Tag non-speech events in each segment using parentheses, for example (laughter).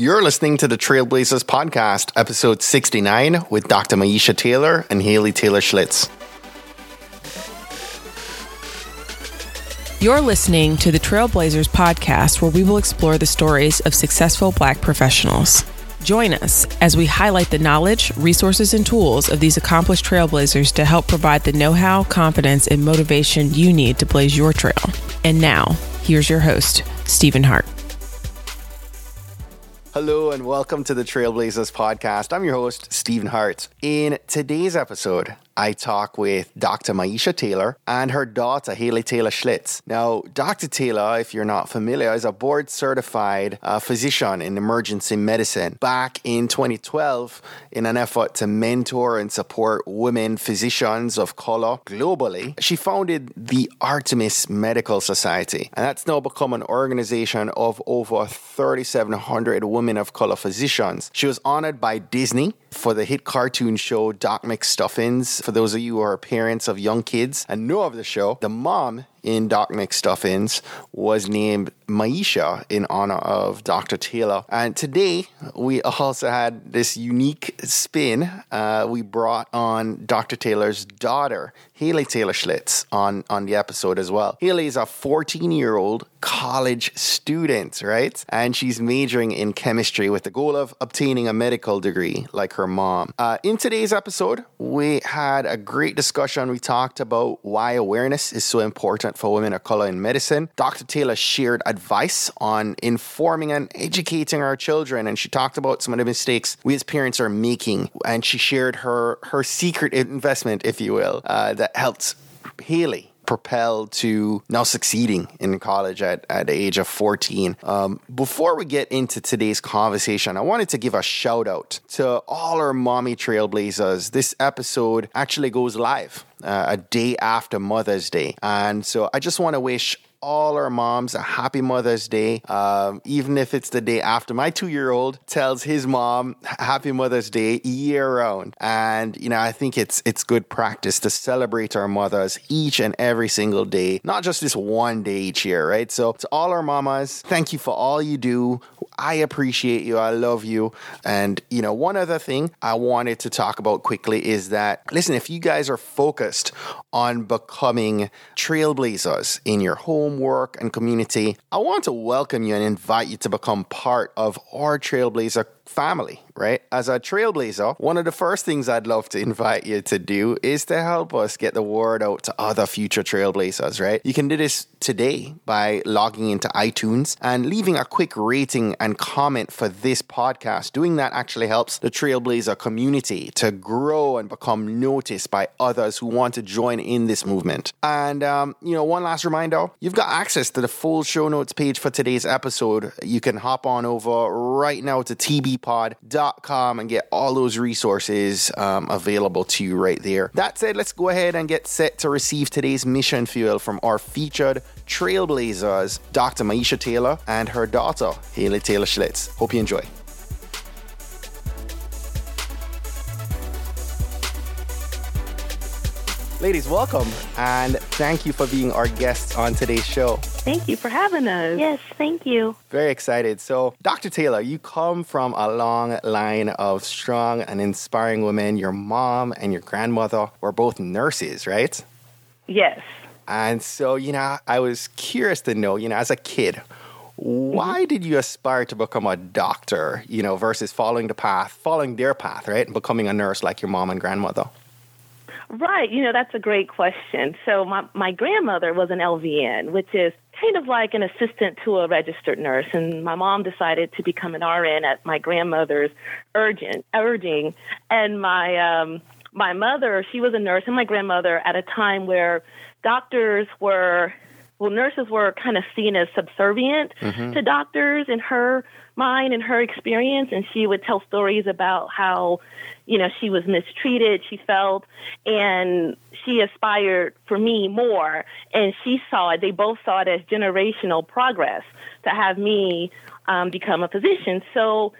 You're listening to the Trailblazers Podcast, episode 69, with Dr. Maisha Taylor and Haley Taylor Schlitz. You're listening to the Trailblazers Podcast, where we will explore the stories of successful Black professionals. Join us as we highlight the knowledge, resources, and tools of these accomplished trailblazers to help provide the know how, confidence, and motivation you need to blaze your trail. And now, here's your host, Stephen Hart. Hello and welcome to the Trailblazers podcast. I'm your host, Stephen Hart. In today's episode, I talk with Dr. Maisha Taylor and her daughter, Haley Taylor Schlitz. Now, Dr. Taylor, if you're not familiar, is a board certified uh, physician in emergency medicine. Back in 2012, in an effort to mentor and support women physicians of color globally, she founded the Artemis Medical Society. And that's now become an organization of over 3,700 women of color physicians. She was honored by Disney for the hit cartoon show Doc McStuffins. For those of you who are parents of young kids and know of the show, the mom in Doc McStuffins was named Maisha in honor of Dr. Taylor. And today we also had this unique spin. Uh, we brought on Dr. Taylor's daughter, Haley Taylor Schlitz, on, on the episode as well. Haley is a 14 year old college student, right? And she's majoring in chemistry with the goal of obtaining a medical degree like her mom. Uh, in today's episode, we had a great discussion. We talked about why awareness is so important for women of color in medicine. Dr. Taylor shared advice on informing and educating our children, and she talked about some of the mistakes we as parents are making. And she shared her her secret investment, if you will, uh, that helped Haley propelled to now succeeding in college at, at the age of 14. Um, before we get into today's conversation, I wanted to give a shout out to all our mommy trailblazers. This episode actually goes live uh, a day after Mother's Day. And so I just want to wish all our moms a happy Mother's Day, um, even if it's the day after. My two year old tells his mom Happy Mother's Day year round, and you know I think it's it's good practice to celebrate our mothers each and every single day, not just this one day each year, right? So to all our mamas, thank you for all you do. I appreciate you. I love you. And you know, one other thing I wanted to talk about quickly is that listen, if you guys are focused on becoming trailblazers in your home home, work, and community, I want to welcome you and invite you to become part of our Trailblazer family, right? As a trailblazer, one of the first things I'd love to invite you to do is to help us get the word out to other future trailblazers, right? You can do this today by logging into iTunes and leaving a quick rating and comment for this podcast. Doing that actually helps the trailblazer community to grow and become noticed by others who want to join in this movement. And, um, you know, one last reminder you've got access to the full show notes page for today's episode. You can hop on over right now to TB and get all those resources um, available to you right there. That said, let's go ahead and get set to receive today's mission fuel from our featured trailblazers, Dr. Maisha Taylor and her daughter, Haley Taylor Schlitz. Hope you enjoy. Ladies, welcome and thank you for being our guests on today's show. Thank you for having us. Yes, thank you. Very excited. So, Dr. Taylor, you come from a long line of strong and inspiring women. Your mom and your grandmother were both nurses, right? Yes. And so, you know, I was curious to know, you know, as a kid, why mm-hmm. did you aspire to become a doctor, you know, versus following the path, following their path, right? And becoming a nurse like your mom and grandmother? Right. You know, that's a great question. So my, my grandmother was an LVN, which is kind of like an assistant to a registered nurse. And my mom decided to become an RN at my grandmother's urgent, urging. And my, um, my mother, she was a nurse, and my grandmother at a time where doctors were well, nurses were kind of seen as subservient mm-hmm. to doctors in her mind and her experience. And she would tell stories about how, you know, she was mistreated, she felt, and she aspired for me more. And she saw it, they both saw it as generational progress to have me um, become a physician. So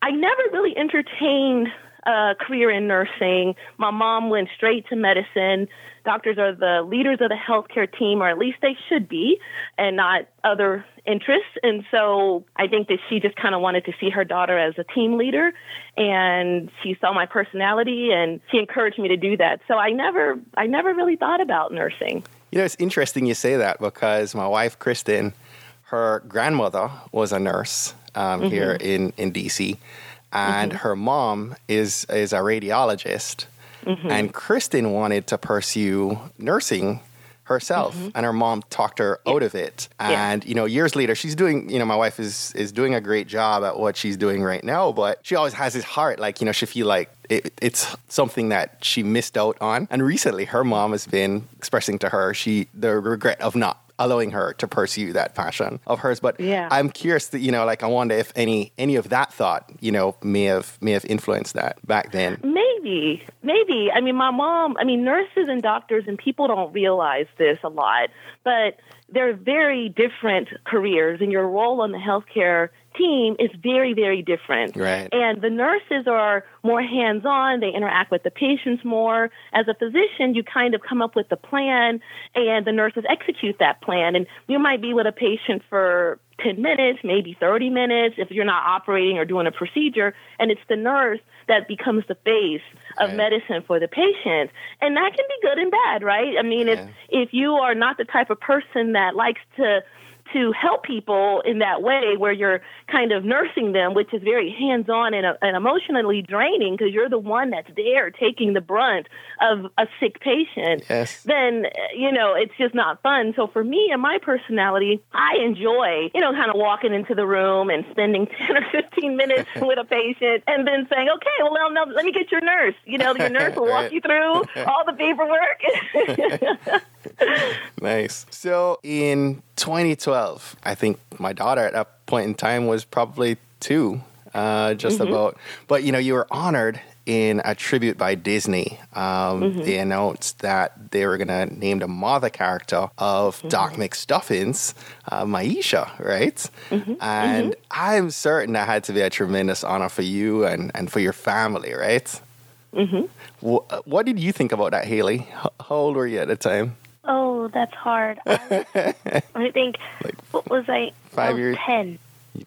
I never really entertained a career in nursing. My mom went straight to medicine. Doctors are the leaders of the healthcare team, or at least they should be, and not other interests. And so I think that she just kind of wanted to see her daughter as a team leader, and she saw my personality, and she encouraged me to do that. So I never, I never really thought about nursing. You know, it's interesting you say that because my wife, Kristen, her grandmother was a nurse um, mm-hmm. here in, in DC, and mm-hmm. her mom is, is a radiologist. Mm-hmm. And Kristen wanted to pursue nursing herself mm-hmm. and her mom talked her yeah. out of it and yeah. you know years later she's doing you know my wife is is doing a great job at what she's doing right now but she always has this heart like you know she feel like it, it's something that she missed out on and recently her mom has been expressing to her she the regret of not allowing her to pursue that passion of hers. But yeah. I'm curious that, you know, like I wonder if any any of that thought, you know, may have may have influenced that back then. Maybe. Maybe. I mean my mom I mean nurses and doctors and people don't realize this a lot, but they're very different careers and your role on the healthcare team is very, very different. Right. And the nurses are more hands on, they interact with the patients more. As a physician, you kind of come up with the plan and the nurses execute that plan. And you might be with a patient for 10 minutes, maybe 30 minutes if you're not operating or doing a procedure, and it's the nurse that becomes the face of right. medicine for the patient. And that can be good and bad, right? I mean, yeah. if if you are not the type of person that likes to to help people in that way where you're kind of nursing them, which is very hands on and, uh, and, emotionally draining because you're the one that's there taking the brunt of a sick patient, yes. then, you know, it's just not fun. So for me and my personality, I enjoy, you know, kind of walking into the room and spending (laughs) 10 or 15 minutes (laughs) with a patient and then saying, okay, well, now, now let me get your nurse. You know, your nurse will walk (laughs) you through all the paperwork. Nice. So in 2012, I think my daughter at that point in time was probably two, uh, just mm-hmm. about. But you know, you were honored in a tribute by Disney. Um, mm-hmm. They announced that they were going to name the mother character of mm-hmm. Doc McStuffins, uh, Maisha, right? Mm-hmm. And mm-hmm. I'm certain that had to be a tremendous honor for you and, and for your family, right? Mm-hmm. What, what did you think about that, Haley? How old were you at the time? Oh, that's hard. (laughs) I, I think like what was I? Five years. Ten.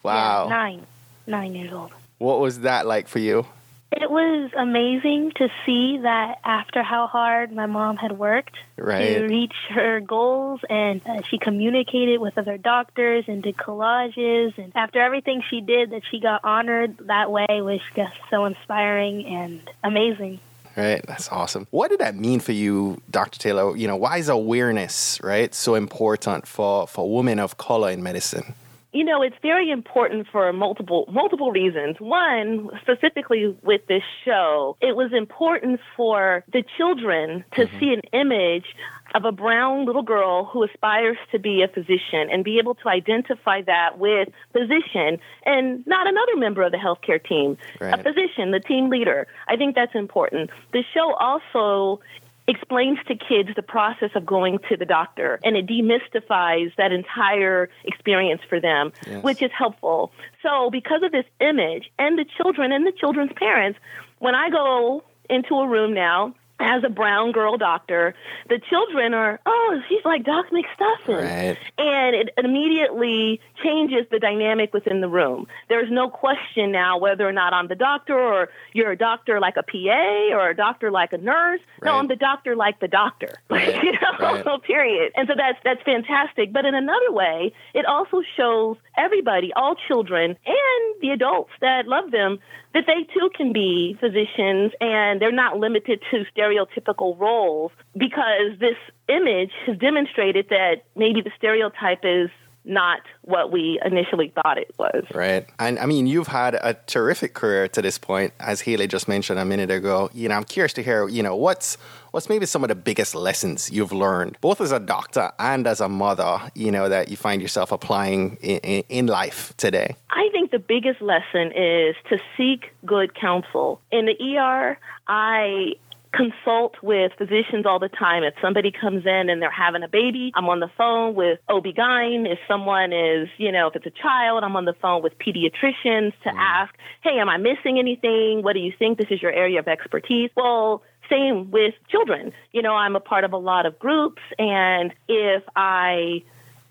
Wow. Yeah, nine. Nine years old. What was that like for you? It was amazing to see that after how hard my mom had worked right. to reach her goals, and uh, she communicated with other doctors and did collages, and after everything she did, that she got honored that way was just so inspiring and amazing right? That's awesome. What did that mean for you, Dr. Taylor? You know, why is awareness, right, so important for, for women of color in medicine? You know, it's very important for multiple multiple reasons. One, specifically with this show, it was important for the children to mm-hmm. see an image of a brown little girl who aspires to be a physician and be able to identify that with physician and not another member of the healthcare team, right. a physician, the team leader. I think that's important. The show also explains to kids the process of going to the doctor and it demystifies that entire experience for them, yes. which is helpful. So, because of this image and the children and the children's parents, when I go into a room now as a brown girl doctor, the children are, oh, she's like Doc McStuffin. Right. And it immediately changes the dynamic within the room. There's no question now whether or not I'm the doctor or you're a doctor like a PA or a doctor like a nurse. Right. No, I'm the doctor like the doctor. (laughs) Right. you know, right. (laughs) period. And so that's that's fantastic. But in another way, it also shows everybody, all children and the adults that love them, that they too can be physicians and they're not limited to stereotypical roles because this image has demonstrated that maybe the stereotype is not what we initially thought it was. Right. And I mean, you've had a terrific career to this point, as Haley just mentioned a minute ago. You know, I'm curious to hear, you know, what's what's maybe some of the biggest lessons you've learned, both as a doctor and as a mother, you know, that you find yourself applying in, in, in life today? I think the biggest lesson is to seek good counsel. In the ER, I consult with physicians all the time. If somebody comes in and they're having a baby, I'm on the phone with OB-GYN. If someone is, you know, if it's a child, I'm on the phone with pediatricians to mm. ask, hey, am I missing anything? What do you think? This is your area of expertise. Well, same with children. You know, I'm a part of a lot of groups, and if I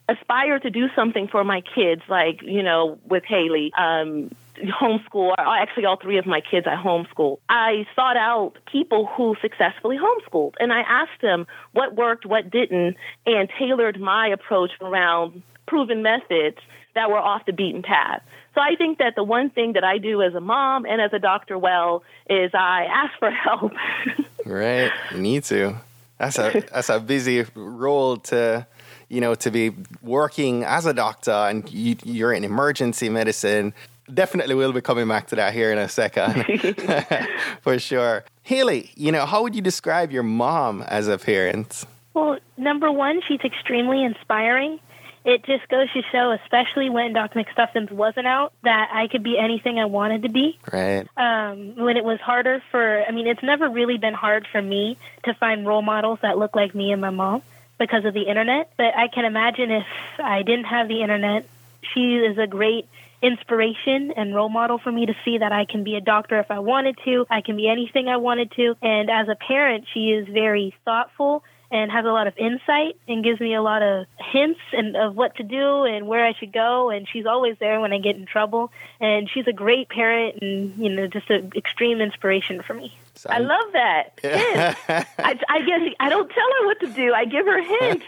aspire to do something for my kids, like, you know, with Haley, um, homeschool. Actually, all three of my kids I homeschool. I sought out people who successfully homeschooled, and I asked them what worked, what didn't, and tailored my approach around proven methods that were off the beaten path. So I think that the one thing that I do as a mom and as a doctor well is I ask for help. (laughs) right, you need to. That's a that's a busy role to you know to be working as a doctor and you, you're in emergency medicine definitely we'll be coming back to that here in a second (laughs) (laughs) for sure. Haley, you know, how would you describe your mom as a parent? Well, number one, she's extremely inspiring. It just goes to show, especially when Dr. McStuffins wasn't out, that I could be anything I wanted to be. Right. Um, when it was harder for, I mean, it's never really been hard for me to find role models that look like me and my mom because of the internet. But I can imagine if I didn't have the internet, she is a great inspiration and role model for me to see that I can be a doctor if I wanted to. I can be anything I wanted to. And as a parent, she is very thoughtful and has a lot of insight and gives me a lot of hints and of what to do and where I should go. And she's always there when I get in trouble. And she's a great parent and you know just an extreme inspiration for me. So I love that. Yeah. I, I guess I don't tell her what to do. I give her hints.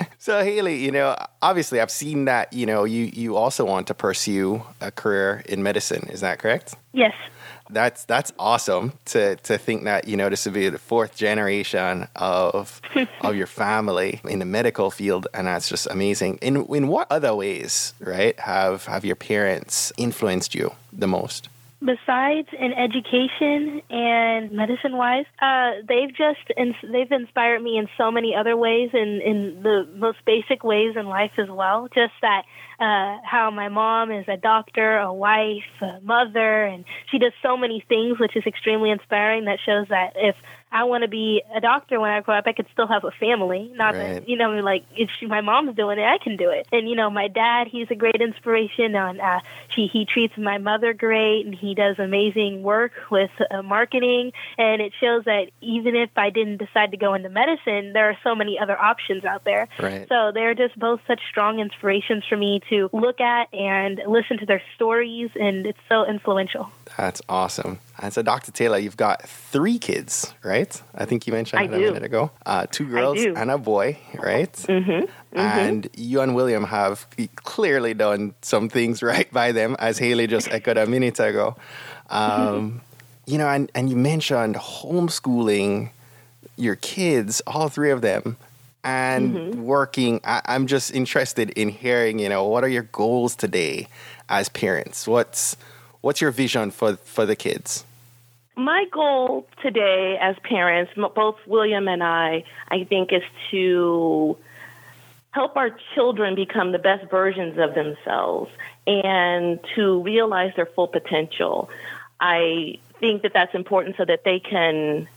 (laughs) (laughs) so Haley, you know, obviously I've seen that, you know, you you also want to pursue a career in medicine. Is that correct? Yes. That's that's awesome to to think that, you know, this would be the fourth generation of (laughs) of your family in the medical field and that's just amazing. In in what other ways, right, have have your parents influenced you the most? Besides in education and medicine wise uh, they've just ins- they've inspired me in so many other ways in in the most basic ways in life as well. Just that uh, how my mom is a doctor a wife a mother and she does so many things which is extremely inspiring. That shows that if I want to be a doctor when I grow up. I could still have a family. Not right. that you know, like if she, my mom's doing it, I can do it. And you know, my dad, he's a great inspiration. On uh, she he treats my mother great, and he does amazing work with uh, marketing. And it shows that even if I didn't decide to go into medicine, there are so many other options out there. Right. So they're just both such strong inspirations for me to look at and listen to their stories, and it's so influential. That's awesome. And so, Dr. Taylor, you've got three kids, right? I think you mentioned I it do. a minute ago. Uh, two girls and a boy, right? Mm-hmm. Mm-hmm. And you and William have clearly done some things (laughs) right by them, as Haley just echoed a minute ago. Um, (laughs) you know, and, and you mentioned homeschooling your kids, all three of them, and mm-hmm. working. I, I'm just interested in hearing, you know, what are your goals today as parents? What's what's your vision for for the kids? my goal today as parents, both William and I, I think, is to help our children become the best versions of themselves and to realize their full potential. I think that that's important so that they can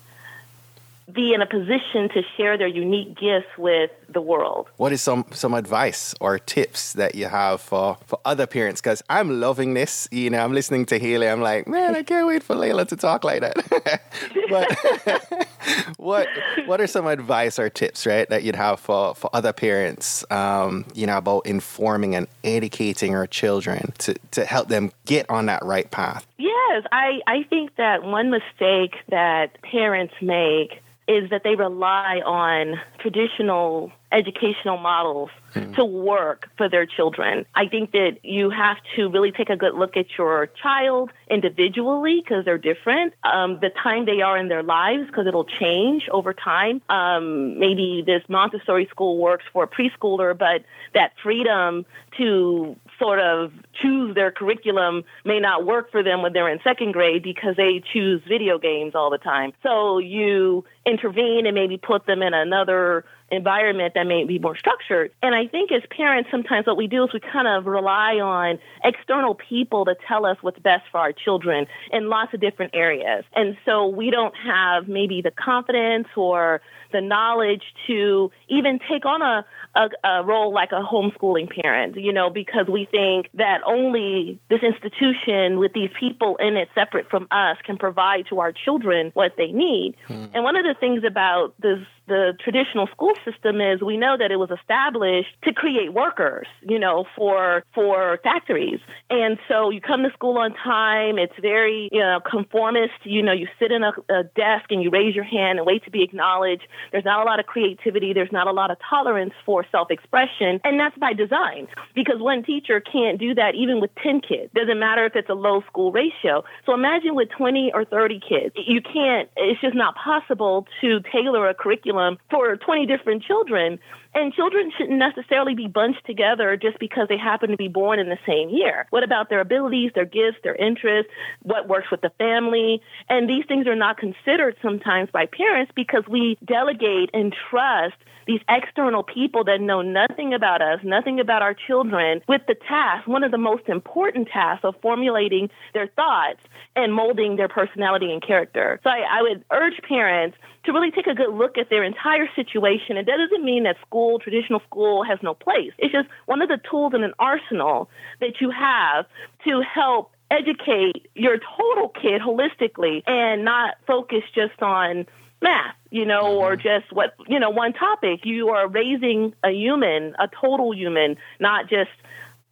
be in a position to share their unique gifts with the world. What is some some advice or tips that you have for for other parents? Because I'm loving this. You know, I'm listening to Haley. I'm like, man, I can't wait for Layla to talk like that. (laughs) but (laughs) what what are some advice or tips, right, that you'd have for for other parents? Um, you know, about informing and educating our children to to help them get on that right path. Yes, I I think that one mistake that parents make is that they rely on traditional educational models mm. to work for their children. I think that you have to really take a good look at your child individually because they're different. Um, the time they are in their lives because it'll change over time. Um, maybe this Montessori school works for a preschooler, but that freedom to sort of choose their curriculum may not work for them when they're in second grade because they choose video games all the time. So you intervene and maybe put them in another environment that may be more structured. And I think as parents, sometimes what we do is we kind of rely on external people to tell us what's best for our children in lots of different areas. And so we don't have maybe the confidence or the knowledge to even take on a, a, a, role like a homeschooling parent, you know, because we think that only this institution with these people in it separate from us can provide to our children what they need. Hmm. And one of the things about this the traditional school system is we know that it was established to create workers, you know, for for factories. And so you come to school on time, it's very, you know, conformist, you know, you sit in a, a desk and you raise your hand and wait to be acknowledged. There's not a lot of creativity, there's not a lot of tolerance for self-expression, and that's by design because one teacher can't do that even with 10 kids. Doesn't matter if it's a low school ratio. So imagine with 20 or 30 kids. You can't it's just not possible to tailor a curriculum curriculum for 20 different children. And children shouldn't necessarily be bunched together just because they happen to be born in the same year. What about their abilities, their gifts, their interests, what works with the family? And these things are not considered sometimes by parents because we delegate and trust these external people that know nothing about us, nothing about our children, with the task, one of the most important tasks of formulating their thoughts and molding their personality and character. So I, I would urge parents to really take a good look at their entire situation. And that doesn't mean that school, traditional school, has no place. It's just one of the tools in an arsenal that you have to help educate your total kid holistically and not focus just on math, you know, mm-hmm. or just what, you know, one topic. You are raising a human, a total human, not just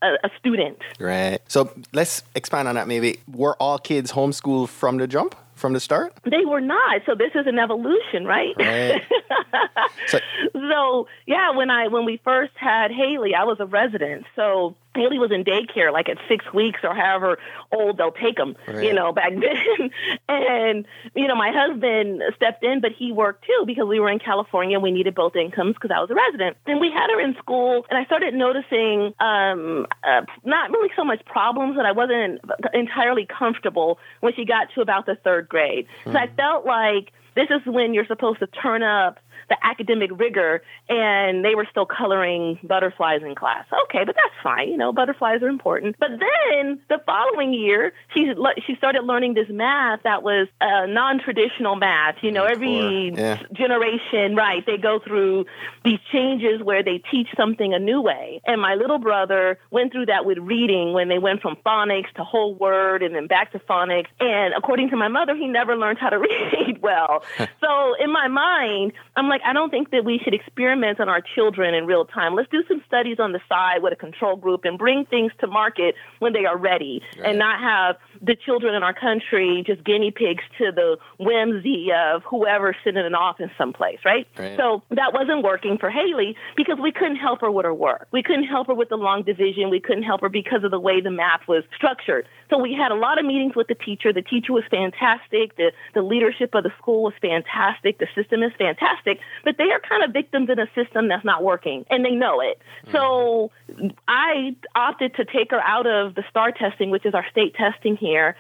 a, a, student. Right. So let's expand on that maybe. Were all kids homeschooled from the jump? From the start? They were not. So this is an evolution, right? right. (laughs) so, so yeah, when I when we first had Haley, I was a resident. So Haley was in daycare like at six weeks or however old they'll take them, right. you know, back (laughs) then. and, you know, my husband stepped in, but he worked too because we were in California. We needed both incomes because I was a resident. And we had her in school, and I started noticing um, uh, not really so much problems, but I wasn't entirely comfortable when she got to about the third grade. Mm-hmm. So I hmm. felt like this is when you're supposed to turn up the academic rigor and they were still coloring butterflies in class. Okay, but that's fine. You know, butterflies are important. But then the following year, she she started learning this math that was uh, non-traditional math. You know, every yeah. generation, right? They go through these changes where they teach something a new way. And my little brother went through that with reading when they went from phonics to whole word and then back to phonics. And according to my mother, he never learned how to (laughs) read well. (laughs) so in my mind, I'm like like, I don't think that we should experiment on our children in real time. Let's do some studies on the side with a control group and bring things to market when they are ready right. and not have the children in our country just guinea pigs to the whimsy of whoever's sitting in an office someplace, right? right? So that wasn't working for Haley because we couldn't help her with her work. We couldn't help her with the long division. We couldn't help her because of the way the math was structured. So we had a lot of meetings with the teacher. The teacher was fantastic. The, the leadership of the school was fantastic. The system is fantastic but they are kind of victims in a system that's not working and they know it. Mm-hmm. So I opted to take her out of the STAR testing, which is our state testing here,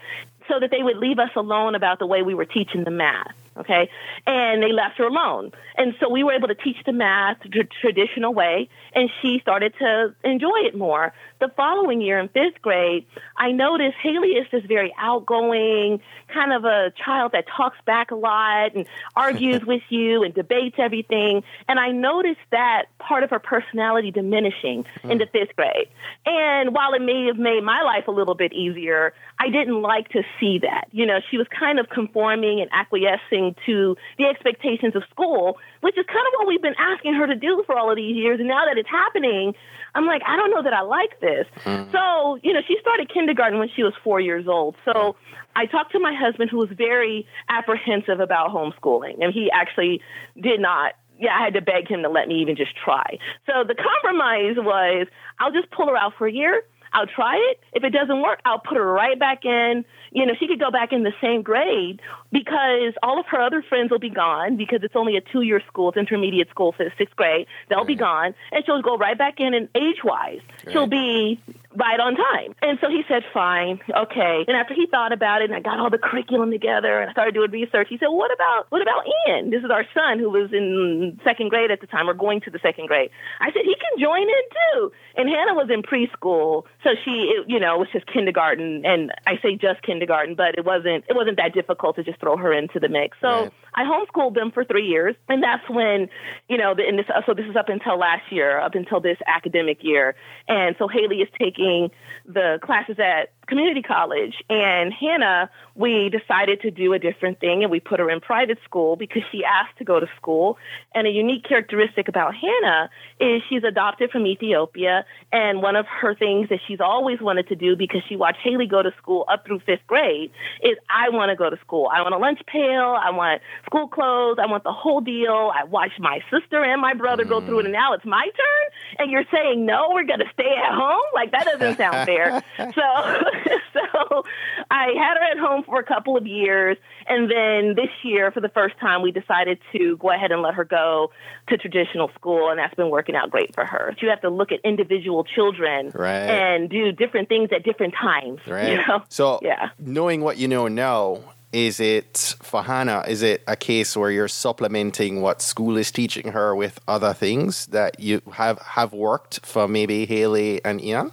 so that they would leave us alone about the way we were teaching the math. Okay. And they left her alone. And so we were able to teach the math the traditional way, and she started to enjoy it more. The following year in fifth grade, I noticed Haley is this very outgoing, kind of a child that talks back a lot and argues (laughs) with you and debates everything. And I noticed that part of her personality diminishing mm. into fifth grade. And while it may have made my life a little bit easier, I didn't like to see that. You know, she was kind of conforming and acquiescing to the expectations of school, which is kind of what we've been asking her to do for all of these years. And now that it's happening, I'm like, I don't know that I like this. Mm. So, you know, she started kindergarten when she was four years old. So I talked to my husband, who was very apprehensive about homeschooling, and he actually did not yeah, I had to beg him to let me even just try. So the compromise was I'll just pull her out for a year I'll try it. If it doesn't work, I'll put her right back in. You know, she could go back in the same grade because all of her other friends will be gone because it's only a two year school, it's intermediate school, so sixth grade. They'll right. be gone. And she'll go right back in and age wise. Right. She'll be right on time. And so he said, fine, okay. And after he thought about it and I got all the curriculum together and I started doing research, he said, what about, what about Ian? This is our son who was in second grade at the time or going to the second grade. I said, he can join in too. And Hannah was in preschool. So she, it, you know, it was just kindergarten. And I say just kindergarten, but it wasn't, it wasn't that difficult to just throw her into the mix. So right. I homeschooled them for three years. And that's when, you know, the, and this, so this is up until last year, up until this academic year. And so Haley is taking the classes at community college. And Hannah, we decided to do a different thing and we put her in private school because she asked to go to school. And a unique characteristic about Hannah is she's adopted from Ethiopia. And one of her things that she's always wanted to do because she watched Haley go to school up through fifth grade is I want to go to school. I want a lunch pail. I want school clothes. I want the whole deal. I watched my sister and my brother mm. go through it and now it's my turn. And you're saying, no, we're going to stay at home? Like that doesn't sound fair. (laughs) So (laughs) so I had her at home for a couple of years. And then this year, for the first time, we decided to go ahead and let her go to traditional school. And that's been working out great for her. You have to look at individual children right. and do different things at different times. Right. You know? So, yeah. knowing what you know now, is it for Hannah? Is it a case where you're supplementing what school is teaching her with other things that you have have worked for maybe Haley and Ian?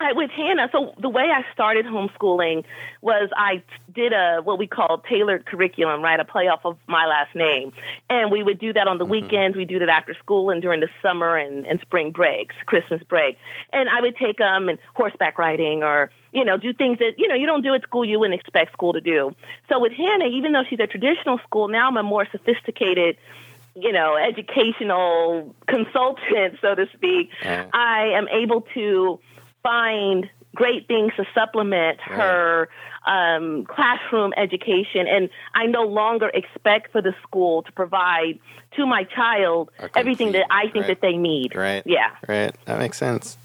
Right, with Hannah, so the way I started homeschooling was I did a what we call Taylored curriculum, right? A play off of my last name. And we would do that on the mm-hmm. weekends, we do that after school and during the summer and, and spring breaks, Christmas break. And I would take them um, and horseback riding or, you know, do things that, you know, you don't do at school you wouldn't expect school to do. So with Hannah, even though she's a traditional school, now I'm a more sophisticated you know, educational consultant, so to speak, uh I am able to find great things to supplement right. her um, classroom education. And I no longer expect for the school to provide to my child complete, everything that I think right. that they need. Right. Yeah. Right. That makes sense.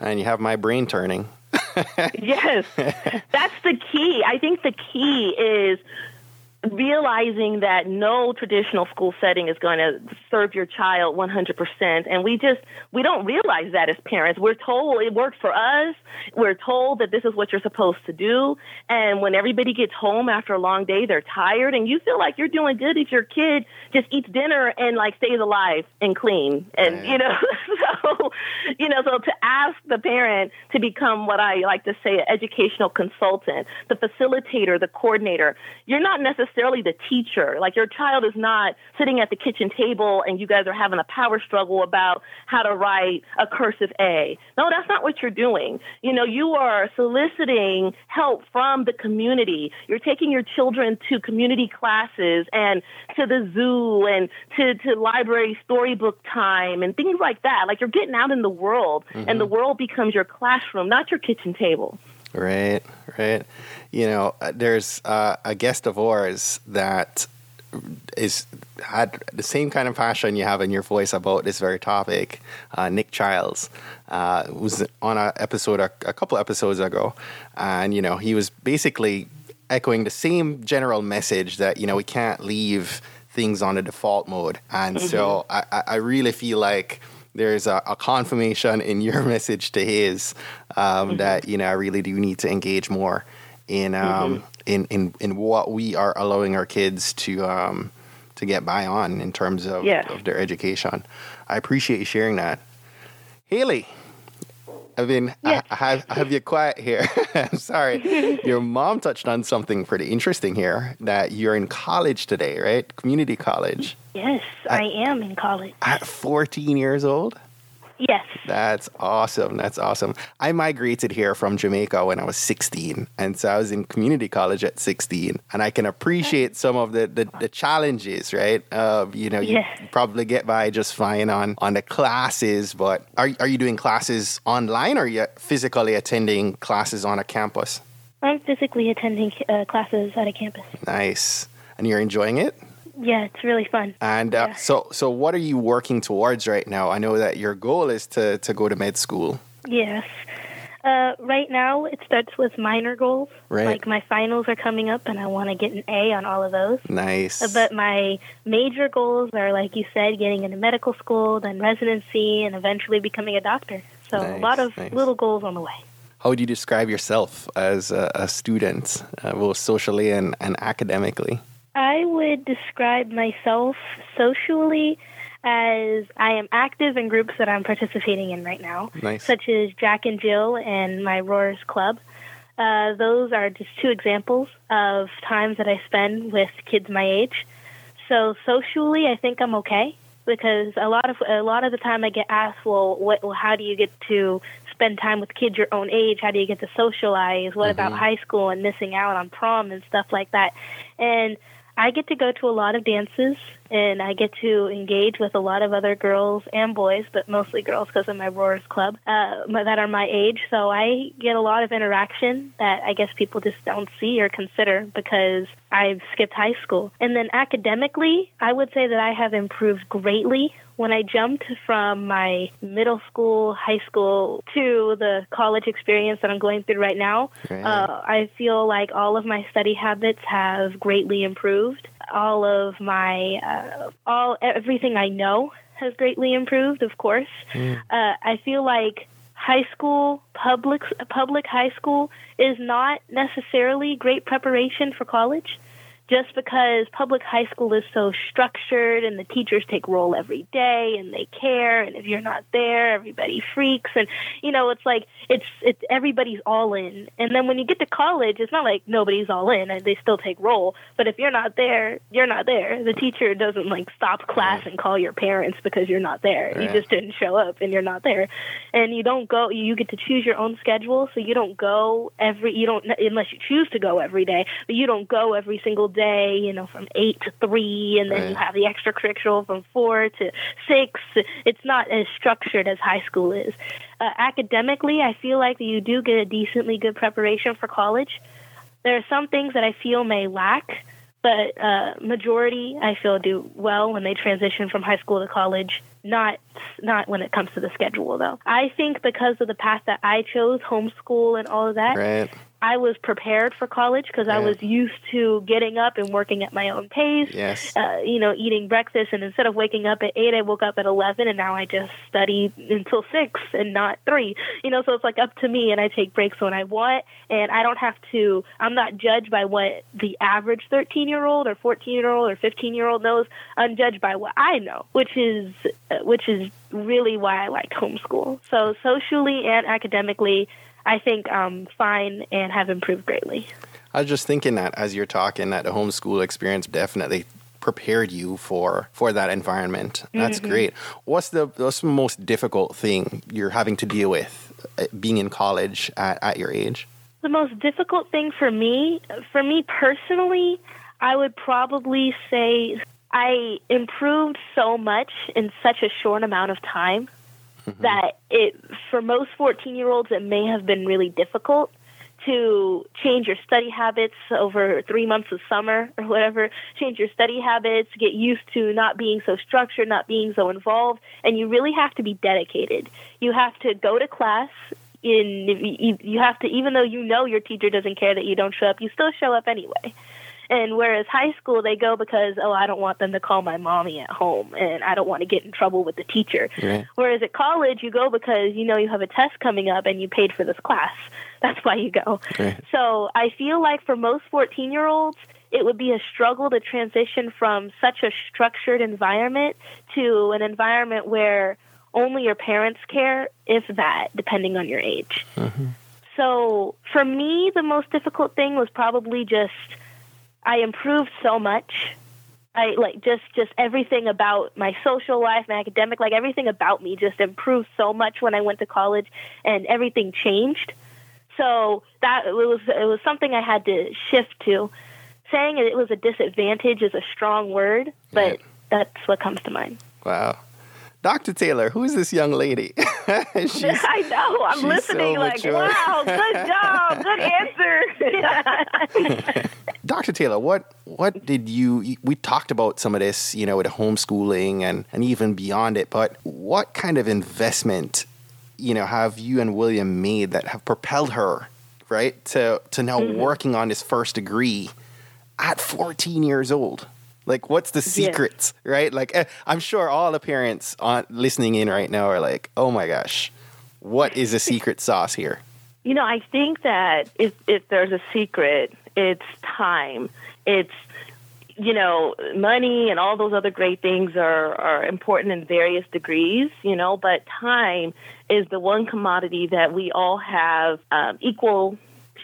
And you have my brain turning. Yes. That's the key. I think the key is realizing that no traditional school setting is going to serve your child 100% and we just we don't realize that as parents. We're told it worked for us. We're told that this is what you're supposed to do. And when everybody gets home after a long day they're tired and you feel like you're doing good if your kid just eats dinner and like stays alive and clean. And you know (laughs) so (laughs) you know so to ask the parent to become what I like to say an educational consultant the facilitator the coordinator you're not necessarily the teacher. Like your child is not sitting at the kitchen table and you guys are having a power struggle about how to write a cursive A. No, that's not what you're doing. You know, you are soliciting help from the community. You're taking your children to community classes and to the zoo and to, to library storybook time and things like that. Like you're getting out in the world mm-hmm. and the world becomes your classroom, not your kitchen table. Right, right. You know, uh, there's uh, a guest of ours that is had the same kind of passion you have in your voice about this very topic. Uh, Nick Childs uh, was on an episode a, a couple episodes ago, and you know he was basically echoing the same general message that you know we can't leave things on a default mode, and mm-hmm. so I, I really feel like there's a, a, confirmation in your (laughs) message to his um, mm-hmm. that you know I really do need to engage more in um, mm-hmm. in, in in what we are allowing our kids to um, to get by on in terms of, yeah. of their education. I appreciate you sharing that, Haley. I mean, yes. I, I, have, I have you quiet here. (laughs) I'm sorry. (laughs) Your mom touched on something pretty interesting here that you're in college today, right? Community college. Yes, at, I am in college. At 14 years old? Yes. That's awesome. That's awesome. I migrated here from Jamaica when I was 16. And so I was in community college at 16. And I can appreciate some of the, the, the challenges, right? Uh, you know, you yes. probably get by just fine on, on the classes, but are, are you doing classes online or are you physically attending classes on a campus? I'm physically attending uh, classes at a campus. Nice. And you're enjoying it? Yeah, it's really fun. And uh, yeah. so, so what are you working towards right now? I know that your goal is to, to go to med school. Yes. Uh, right now, it starts with minor goals. Right. Like my finals are coming up, and I want to get an A on all of those. Nice. Uh, but my major goals are, like you said, getting into medical school, then residency, and eventually becoming a doctor. So nice, a lot of nice. little goals on the way. How would you describe yourself as a, a student, uh, both socially and, and academically? I would describe myself socially as I am active in groups that I'm participating in right now, Nice. such as Jack and Jill and my Roars Club. Uh, those are just two examples of times that I spend with kids my age. So socially, I think I'm okay because a lot of a lot of the time I get asked, well, what, well, how do you get to spend time with kids your own age? How do you get to socialize? What about high school and missing out on prom and stuff like that? And I get to go to a lot of dances and I get to engage with a lot of other girls and boys, but mostly girls because of my Roars Club uh, that are my age. So I get a lot of interaction that I guess people just don't see or consider because I've skipped high school. And then academically, I would say that I have improved greatly when I jumped from my middle school, high school to the college experience that I'm going through right now, Right. uh, I feel like all of my study habits have greatly improved. All of my, uh, all everything I know has greatly improved. Of course, uh, I feel like high school, public public high school, is not necessarily great preparation for college just because public high school is so structured and the teachers take roll every day and they care and if you're not there everybody freaks and you know it's like it's it's everybody's all in. And then when you get to college it's not like nobody's all in and they still take roll. But if you're not there you're not there. The teacher doesn't like stop class and call your parents because you're not there. You just didn't show up and you're not there. And you don't go you get to choose your own schedule. So you don't go every you don't unless you choose to go every day but you don't go every single day you know from 8 to 3 and then you have the extracurricular from 4 to 6 it's not as structured as high school is uh, academically i feel like you do get a decently good preparation for college there are some things that i feel may lack but uh, majority I feel do well when they transition from high school to college. Not not when it comes to the schedule though. I think because of the path that I chose, homeschool and all of that, Right. I was prepared for college because I was used to getting up and working at my own pace. Yes. Uh, you know, eating breakfast, and instead of waking up at eight, I woke up at eleven, and now I just study until six and not three. You know, so it's like up to me, and I take breaks when I want, and I don't have to. I'm not judged by what the average thirteen-year-old or fourteen-year-old or fifteen-year-old knows. I'm judged by what I know, which is uh, which is really why I liked homeschool. So socially and academically. I think um, fine and have improved greatly. I was just thinking that as you're talking, that the homeschool experience definitely prepared you for for that environment. That's Mm-hmm. great. What's the what's the most difficult thing you're having to deal with uh, being in college at, at your age? The most difficult thing for me, for me personally, I would probably say I improved so much in such a short amount of time Mm-hmm. that it, for most 14 year olds, it may have been really difficult to change your study habits over three months of summer (laughs) or whatever, change your study habits, get used to not being so structured, not being so involved, and you really have to be dedicated. You have to go to class. In you have to, even though you know your teacher doesn't care that you don't show up, you still show up anyway. And whereas high school, they go because, oh, I don't want them to call my mommy at home and I don't want to get in trouble with the teacher. Right. Whereas at college, you go because you know you have a test coming up and you paid for this class. (laughs) That's why you go. Right. So I feel like for most 14 year olds, it would be a struggle to transition from such a structured environment to an environment where only your parents care, if that, depending on your age. Mm-hmm. So for me, the most difficult thing was probably just I improved so much. I like just just everything about my social life, my academic, like everything about me just improved so much when I went to college, and everything changed. So that it was it was something I had to shift to. Saying it was a disadvantage is a strong word, but that's what comes to mind. Wow. Dr. Taylor, who is this young lady? (laughs) She's, (laughs) I know. I'm listening. so like, mature. wow, good job, good (laughs) answer. Dr. Taylor, what what did you we talked about some of this, you know, with homeschooling and and even beyond it, but what kind of investment, you know, have you and William made that have propelled her, right, to to now Mm-hmm. working on this first degree at 14 years old? Like what's the secrets, right? Like eh, I'm sure all the parents on listening in right now are like, "Oh my gosh. What is the secret sauce here?" You know, I think that if if there's a secret, it's time. It's you know, money and all those other great things are, are important in various degrees, you know, but time is the one commodity that we all have um, equal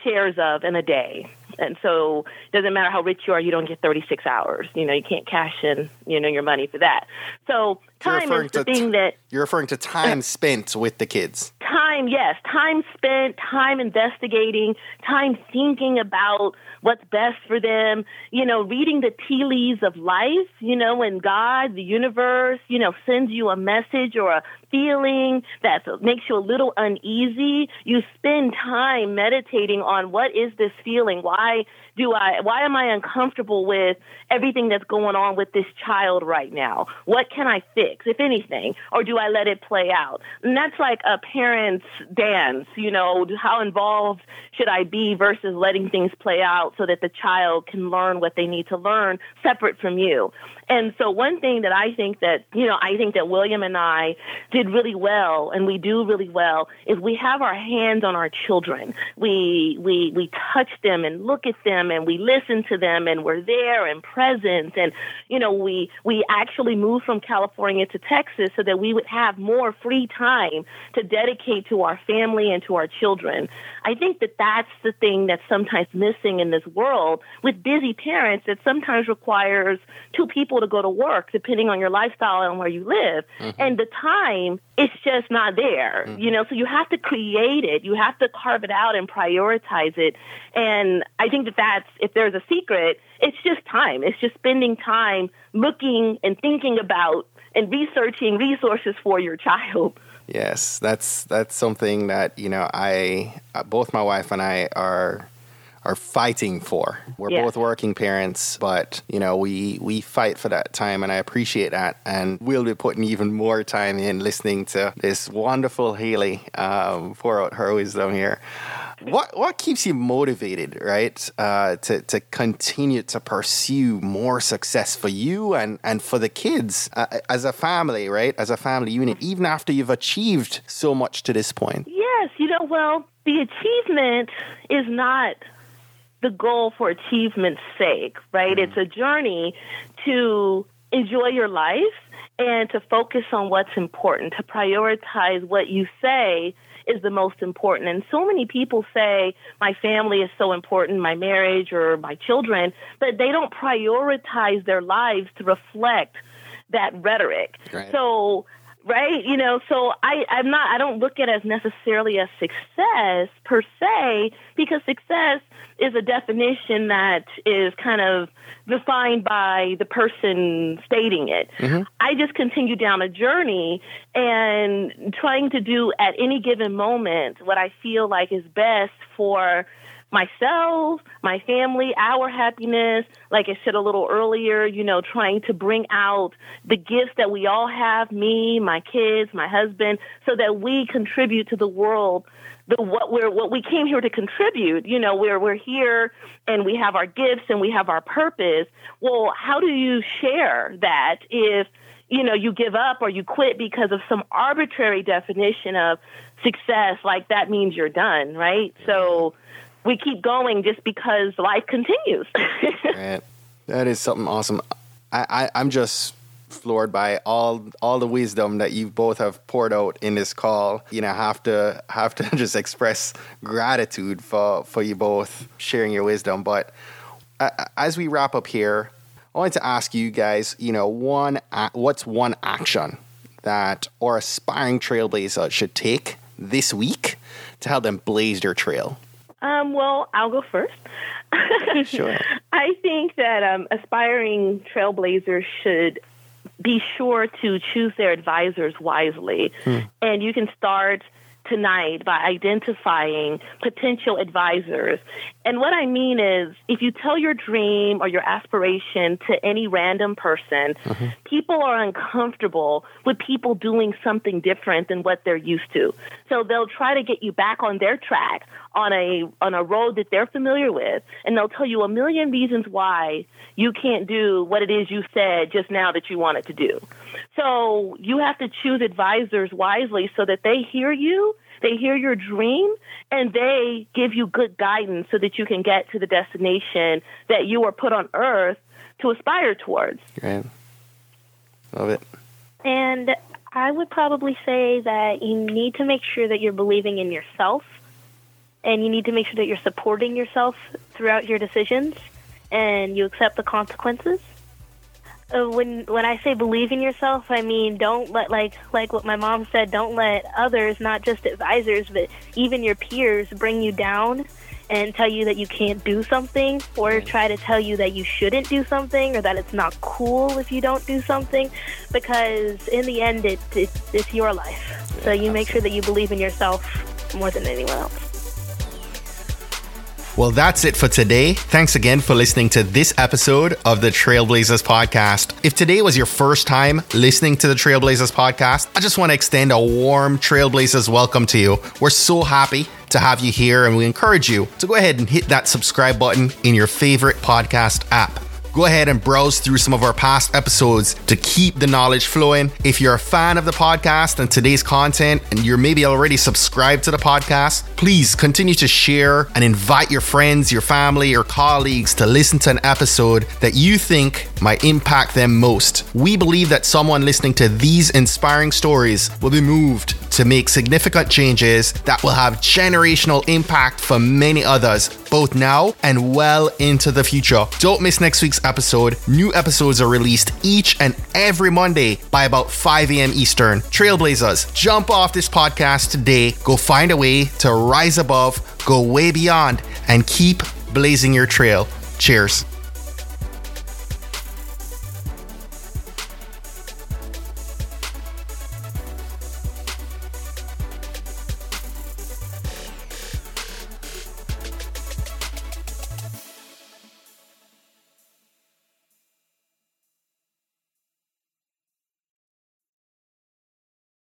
shares of in a day. And so it doesn't matter how rich you are, you don't get 36 hours. You know, you can't cash in, you know, your money for that. So time is the thing t- that you're referring to time spent with the kids. Time, yes, time spent, time investigating, time thinking about what's best for them. You know, reading the tea leaves of life. You know, when God, the universe, you know, sends you a message or a feeling that makes you a little uneasy, you spend time meditating on what is this feeling? Why do I why am I uncomfortable with everything that's going on with this child right now? What can I fix, if anything? Or do I let it play out? And that's like a parent's dance, you know, how involved should I be versus letting things play out so that the child can learn what they need to learn separate from you. And so one thing that I think that, you know, I think that William and I did really well and we do really well is we have our hands on our children. We we we touch them and look at them and we listen to them and we're there and present and you know, we we actually moved from California to Texas so that we would have more free time to dedicate to our family and to our children. I think that that's the thing that's sometimes missing in this world with busy parents that sometimes requires two people to go to work, depending on your lifestyle and where you live. Mm-hmm. And the time, it's just not there, mm-hmm. you know, so you have to create it. You have to carve it out and prioritize it. And I think that that's, if there's a secret, it's just time. It's just spending time looking and thinking about and researching resources for your child. Yes, that's that's something that you know I uh, both my wife and I are are fighting for. We're yeah. both working parents, but you know, we we fight for that time and I appreciate that. And we'll be putting even more time in listening to this wonderful Haley um, pour out her wisdom here. What what keeps you motivated, right? Uh, to to continue to pursue more success for you and and for the kids uh, as a family, right? As a family unit, even after you've achieved so much to this point. Yes, you know, well, the achievement is not the goal for achievement's sake, right? It's a journey to enjoy your life and to focus on what's important, to prioritize what you say is the most important. And so many people say, my family is so important, my marriage or my children, but they don't prioritize their lives to reflect that rhetoric. Right. So right you know so i i'm not i don't look at it as necessarily a success per se because success is a definition that is kind of defined by the person stating it mm-hmm. i just continue down a journey and trying to do at any given moment what i feel like is best for myself, my family, our happiness, like I said a little earlier, you know, trying to bring out the gifts that we all have, me, my kids, my husband, so that we contribute to the world the what we're what we came here to contribute. You know, we're we're here and we have our gifts and we have our purpose. Well, how do you share that if you know you give up or you quit because of some arbitrary definition of success like that means you're done right so we keep going just because life continues. (laughs) right. That is something awesome. I, I, I'm just floored by all all the wisdom that you both have poured out in this call. You know, have to have to (laughs) just express gratitude for for you both sharing your wisdom. But uh, as we wrap up here, I wanted to ask you guys. You know, one what's one action that our aspiring trailblazer should take this week to help them blaze their trail? Um, well, I'll go first. (laughs) sure. I think that um, aspiring trailblazers should be sure to choose their advisors wisely. Hmm. And you can start tonight by identifying potential advisors. And what I mean is, if you tell your dream or your aspiration to any random person, mm-hmm. people are uncomfortable with people doing something different than what they're used to. So they'll try to get you back on their track on a on a road that they're familiar with, and they'll tell you a million reasons why you can't do what it is you said just now that you wanted to do. So you have to choose advisors wisely so that they hear you They hear your dream and they give you good guidance so that you can get to the destination that you were put on earth to aspire towards. Right. Love it. And I would probably say that you need to make sure that you're believing in yourself and you need to make sure that you're supporting yourself throughout your decisions and you accept the consequences. Uh, when when I say believe in yourself, I mean don't let like like what my mom said, don't let others, not just advisors, but even your peers bring you down and tell you that you can't do something or try to tell you that you shouldn't do something or that it's not cool if you don't do something because in the end it, it it's your life. So you make sure that you believe in yourself more than anyone else. Well, that's it for today. Thanks again for listening to this episode of the Trailblazers podcast. If today was your first time listening to the Trailblazers podcast, I just want to extend a warm Trailblazers welcome to you. We're so happy to have you here, and we encourage you to go ahead and hit that subscribe button in your favorite podcast app go ahead and browse through some of our past episodes to keep the knowledge flowing. If you're a fan of the podcast and today's content, and you're maybe already subscribed to the podcast, please continue to share and invite your friends, your family, or colleagues to listen to an episode that you think might impact them most. We believe that someone listening to these inspiring stories will be moved to make significant changes that will have generational impact for many others, both now and well into the future. Don't miss next week's episode. New episodes are released each and every Monday by about 5 a.m. Eastern. Trailblazers, jump off this podcast today. Go find a way to rise above, go way beyond, and keep blazing your trail. Cheers.